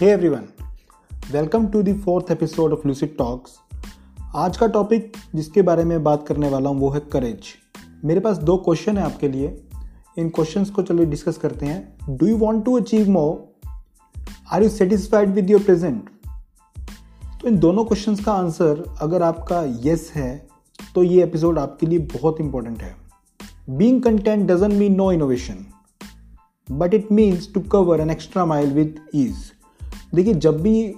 Hey everyone welcome to the fourth episode of Lucid Talks आज का topic जिसके बारे में बात करने वाला हूँ वो है करेज मेरे पास दो क्वेश्चन है आपके लिए। इन क्वेश्चंस को चलिए डिस्कस करते हैं। Do you want to achieve more are you satisfied with your present तो इन दोनों क्वेश्चंस का आंसर अगर आपका यस है तो ये एपिसोड आपके लिए बहुत इंपॉर्टेंट है। Being content doesn't mean no innovation but it means to cover an extra mile with ease देखिए, जब भी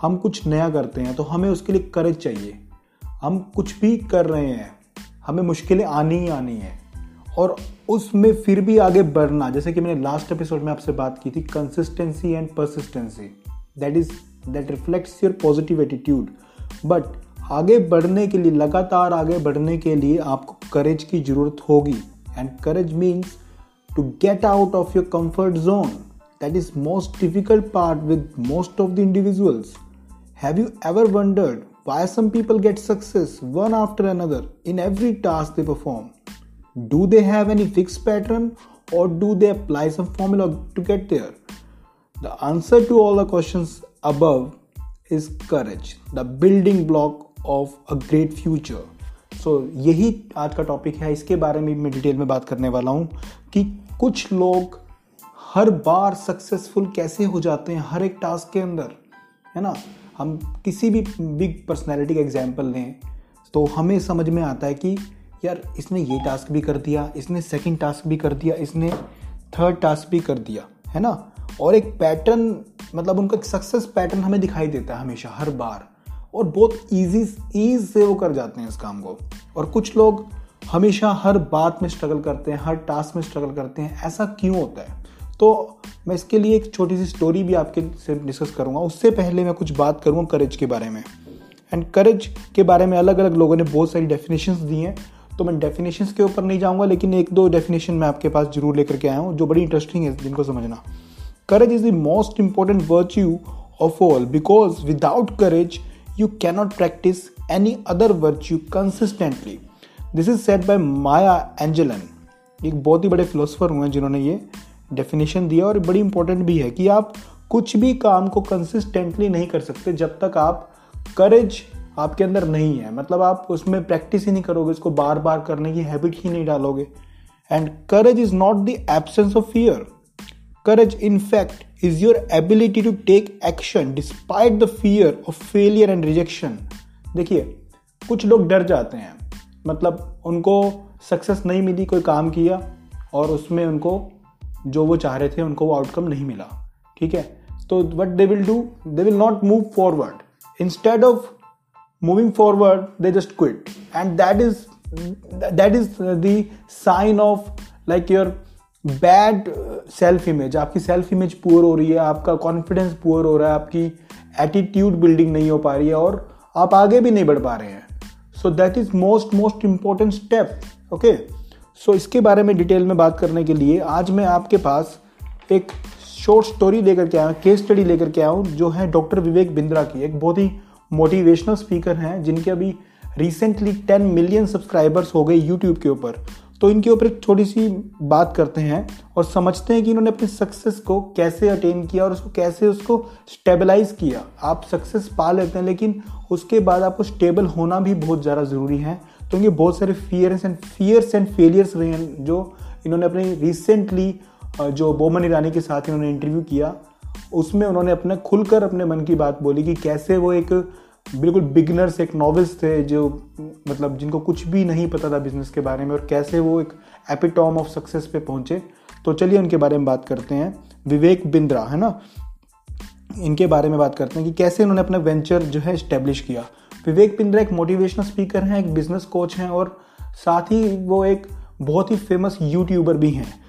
हम कुछ नया करते हैं तो हमें उसके लिए करेज चाहिए। हम कुछ भी कर रहे हैं, हमें मुश्किलें आनी ही आनी है, और उसमें फिर भी आगे बढ़ना। जैसे कि मैंने लास्ट एपिसोड में आपसे बात की थी consistency and persistency that is that reflects your positive attitude but आगे बढ़ने के लिए, लगातार आगे बढ़ने के लिए आपको करेज की ज़रूरत होगी। And courage means to get out of your comfort zone that is most difficult part with most of the individuals have you ever wondered why some people get success one after another in every task they perform do they have any fixed pattern or do they apply some formula to get there the answer to all the questions above is courage the building block of a great future so so, यही आज का topic है इसके बारे में मैं detail में बात करने वाला हूँ कि कुछ लोग हर बार सक्सेसफुल कैसे हो जाते हैं हर एक टास्क के अंदर, है ना? हम किसी भी बिग पर्सनैलिटी का एग्ज़ाम्पल लें तो हमें समझ में आता है कि यार, इसने ये टास्क भी कर दिया, इसने सेकंड टास्क भी कर दिया, इसने थर्ड टास्क भी कर दिया, है ना? और एक पैटर्न मतलब उनका एक सक्सेस पैटर्न हमें दिखाई देता है हमेशा, हर बार। और बहुत ईजी ईज से वो कर जाते हैं इस काम को। और कुछ लोग हमेशा हर बात में स्ट्रगल करते हैं, हर टास्क में स्ट्रगल करते हैं, ऐसा क्यों होता है? तो मैं इसके लिए एक छोटी सी स्टोरी भी आपके से डिस्कस करूँगा। उससे पहले मैं कुछ बात करूँगा करेज के बारे में। एंड करेज के बारे में अलग अलग लोगों ने बहुत सारी डेफिनेशंस दी हैं। तो मैं डेफिनेशंस के ऊपर नहीं जाऊँगा, लेकिन एक दो डेफिनेशन मैं आपके पास ज़रूर लेकर के आया हूँ, जो बड़ी इंटरेस्टिंग है जिनको समझना। Courage is the most important virtue of all because without courage you cannot practice any other virtue consistently this is said by Maya Angelou एक बहुत ही बड़े फिलोसफर हुए हैं जिन्होंने ये डेफिनेशन दिया और बड़ी इंपॉर्टेंट भी है कि आप कुछ भी काम को कंसिस्टेंटली नहीं कर सकते जब तक आप करेज आपके अंदर नहीं है। मतलब आप उसमें प्रैक्टिस ही नहीं करोगे उसको बार बार करने की हैबिट ही नहीं डालोगे। And courage is not the absence of fear courage in fact is your ability to take action despite the fear of failure and rejection. देखिए, कुछ लोग डर जाते हैं। मतलब उनको सक्सेस नहीं मिली, कोई काम किया और उसमें उनको जो वो चाह रहे थे, उनको वो आउटकम नहीं मिला। ठीक है? तो what they will do they will not move forward instead of moving forward they just quit and that is that is the sign of like your bad self image आपकी सेल्फ इमेज पुअर हो रही है, आपका confidence poor हो रहा है, आपकी attitude building नहीं हो पा रही है, और आप आगे भी नहीं बढ़ पा रहे हैं। So that is most most important step okay so इसके बारे में डिटेल में बात करने के लिए आज मैं आपके पास एक शॉर्ट स्टोरी लेकर के आया केस स्टडी लेकर के आया हूँ, जो है डॉक्टर विवेक बिंद्रा की। एक बहुत ही मोटिवेशनल स्पीकर हैं, जिनके अभी रिसेंटली 10 मिलियन सब्सक्राइबर्स हो गए यूट्यूब के ऊपर। तो इनके ऊपर एक छोटी सी बात करते हैं और समझते हैं कि इन्होंने अपनी सक्सेस को कैसे अटेन किया और उसको कैसे उसको स्टेबलाइज किया। आप सक्सेस पा लेते हैं, लेकिन उसके बाद आपको स्टेबल होना भी बहुत ज़्यादा ज़रूरी है। तो इनके बहुत सारे fears and fears and failures रहे हैं, जो इन्होंने अपने रिसेंटली जो बोमन ईरानी के साथ इन्होंने इंटरव्यू किया, उसमें उन्होंने अपने खुलकर अपने मन की बात बोली कि कैसे वो एक बिल्कुल बिगनर्स एक नॉवेल्स थे जो मतलब जिनको कुछ भी नहीं पता था बिज़नेस के बारे में और कैसे वो एक एपिटॉम ऑफ़ सक्सेस पे पहुँचे। तो चलिए उनके बारे में बात करते हैं। विवेक बिंद्रा, है ना? इनके बारे में बात करते हैं कि कैसे उन्होंने अपना वेंचर जो है इस्टेब्लिश किया। विवेक पिंद्रा एक मोटिवेशनल स्पीकर हैं, एक बिज़नेस कोच हैं और साथ ही वो एक बहुत ही फ़ेमस यूट्यूबर भी हैं।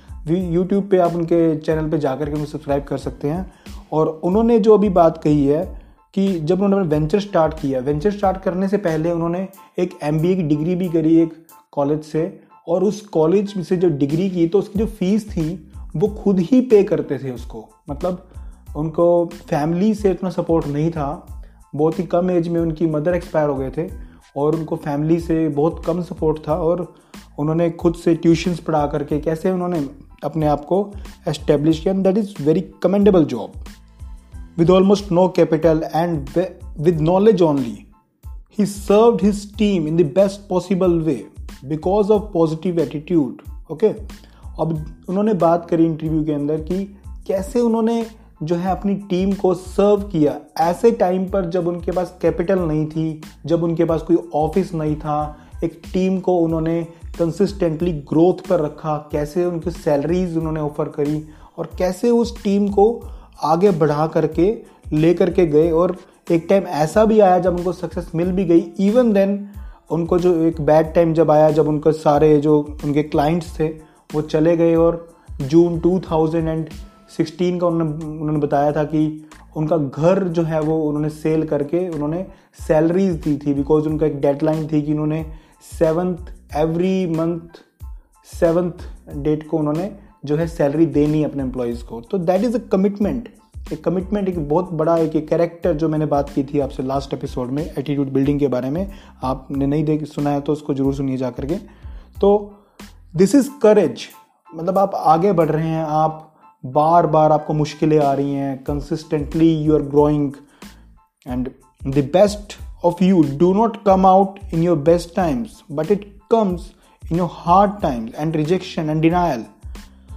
यूट्यूब पे आप उनके चैनल पे जाकर के उन्हें सब्सक्राइब कर सकते हैं। और उन्होंने जो अभी बात कही है कि जब उन्होंने वेंचर स्टार्ट किया वेंचर स्टार्ट करने से पहले उन्होंने एक एमबीए की डिग्री भी करी एक कॉलेज से और उस कॉलेज से जो डिग्री की तो उसकी जो फ़ीस थी, वो खुद ही पे करते थे उसको। मतलब उनको फैमिली से इतना सपोर्ट नहीं था। बहुत ही कम एज में उनकी मदर एक्सपायर हो गए थे और उनको फैमिली से बहुत कम सपोर्ट था और उन्होंने खुद से ट्यूशन्स पढ़ा करके कैसे उन्होंने अपने आप को एस्टेब्लिश किया that is very commendable job with almost no capital and with knowledge only. He served his team in the best possible way because of positive attitude. Okay? अब उन्होंने बात करी इंटरव्यू के अंदर कि कैसे उन्होंने जो है अपनी टीम को सर्व किया। ऐसे टाइम पर जब उनके पास कैपिटल नहीं थी, जब उनके पास कोई ऑफ़िस नहीं था, एक टीम को उन्होंने कंसिस्टेंटली ग्रोथ पर रखा, कैसे उनकी सैलरीज उन्होंने ऑफ़र करी और कैसे उस टीम को आगे बढ़ा करके, ले करके गए और एक टाइम ऐसा भी आया जब उनको सक्सेस मिल भी गई। इवन देन उनको जो एक बैड टाइम जब आया, जब उनके सारे जो उनके क्लाइंट्स थे, वो चले गए और जून 2016 का उन्होंने उन्होंने बताया था कि उनका घर जो है वो उन्होंने सेल करके उन्होंने सैलरीज दी थी बिकॉज़ उनका एक डेडलाइन थी कि उन्होंने seventh every month seventh date को उन्होंने जो है सैलरी देनी अपने एम्प्लॉयज़ को। तो दैट इज़ अ कमिटमेंट एक कमिटमेंट एक बहुत बड़ा एक कैरेक्टर जो मैंने बात की थी आपसे लास्ट एपिसोड में एटीट्यूड बिल्डिंग के बारे में। आपने नहीं देख, सुना है तो उसको ज़रूर सुनिए जा करके तो दिस इज़ करेज मतलब आप आगे बढ़ रहे हैं, आप बार बार आपको मुश्किलें आ रही हैं consistently you are growing and the best of you do not come out in your best times but it comes in your hard times and rejection and denial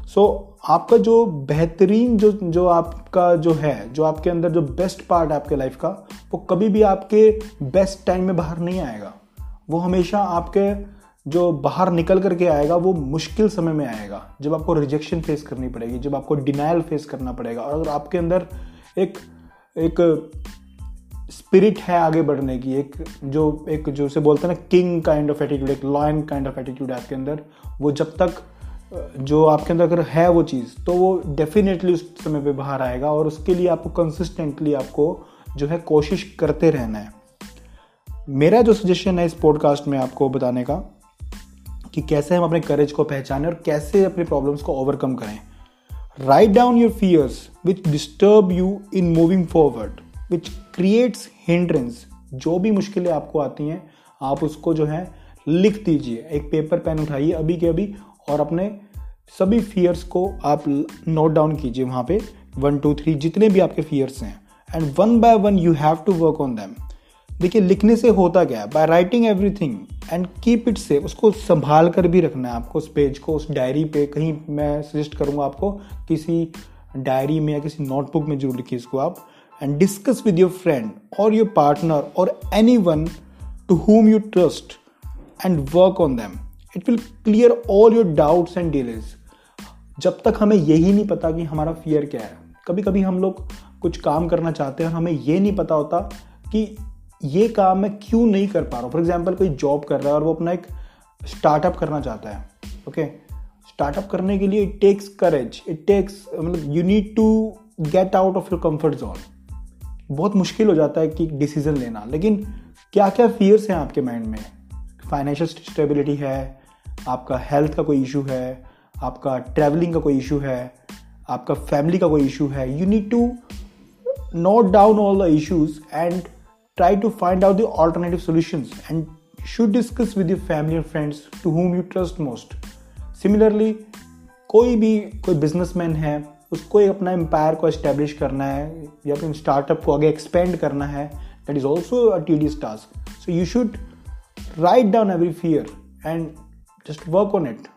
so आपका जो बेहतरीन जो जो आपका जो है, जो आपके अंदर जो बेस्ट पार्ट है आपके लाइफ का, वो कभी भी आपके बेस्ट टाइम में बाहर नहीं आएगा। वो हमेशा आपके जो बाहर निकल करके आएगा, वो मुश्किल समय में आएगा, जब आपको रिजेक्शन फेस करनी पड़ेगी, जब आपको डिनाइल फेस करना पड़ेगा। और अगर आपके अंदर एक एक स्पिरिट है आगे बढ़ने की, एक जो एक जो से बोलते हैं ना किंग काइंड ऑफ़ एटीट्यूड एक लॉयन काइंड ऑफ़ एटीट्यूड आपके अंदर, वो जब तक, जो आपके अंदर अगर है वो चीज़ तो वो डेफिनेटली उस समय पे बाहर आएगा और उसके लिए आपको कंसिस्टेंटली आपको जो है कोशिश करते रहना है। मेरा जो सजेशन है इस पॉडकास्ट में आपको बताने का कि कैसे हम अपने करेज को पहचानें और कैसे अपने प्रॉब्लम्स को ओवरकम करें। Write down your fears which disturb you in moving forward which creates hindrance जो भी मुश्किलें आपको आती हैं, आप उसको जो है लिख दीजिए। एक पेपर पेन उठाइए अभी के अभी और अपने सभी फियर्स को आप नोट डाउन कीजिए वहाँ पे। वन टू थ्री जितने भी आपके फियर्स हैं। And one by one you have to work on them देखिए, लिखने से होता क्या है? By writing everything and keep it safe उसको संभाल कर भी रखना है आपको उस पेज को, उस डायरी पे। कहीं मैं सजेस्ट करूँगा आपको किसी डायरी में या किसी नोटबुक में ज़रूर लिखिए इसको आप। And discuss with your friend और योर पार्टनर और any one to whom you trust and work on them it will clear all your doubts and delays जब तक हमें यही नहीं पता कि हमारा फियर क्या है। कभी कभी हम लोग कुछ काम करना चाहते हैं और हमें ये नहीं पता होता कि ये काम मैं क्यों नहीं कर पा रहा हूँ? फॉर एग्ज़ाम्पल कोई जॉब कर रहा है और वो अपना एक स्टार्टअप करना चाहता है ओके स्टार्टअप करने के लिए it takes courage it takes मतलब you need to get out of your comfort zone बहुत मुश्किल हो जाता है कि डिसीज़न लेना। लेकिन क्या क्या फियर्स हैं आपके माइंड में? फाइनेंशियल स्टेबिलिटी है, आपका हेल्थ का कोई इशू है, आपका ट्रैवलिंग का कोई इशू है, आपका फैमिली का कोई इशू है। You need to note down all the issues and try to find out the alternative solutions and should discuss with your family and friends to whom you trust most similarly कोई भी कोई businessman है, उसको एक अपना empire को establish करना है या फिर स्टार्टअप को आगे एक्सपेंड करना है that is also a tedious task so you should write down every fear and just work on it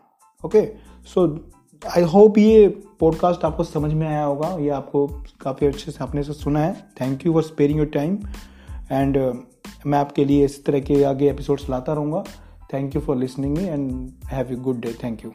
okay so I hope ये पॉडकास्ट आपको समझ में आया होगा, ये आपको काफ़ी अच्छे से आपने से सुना है. Thank you for sparing your time and मैं आपके लिए इस तरह के आगे एपिसोड्स लाता रहूँगा। Thank you for listening me and have a good day thank you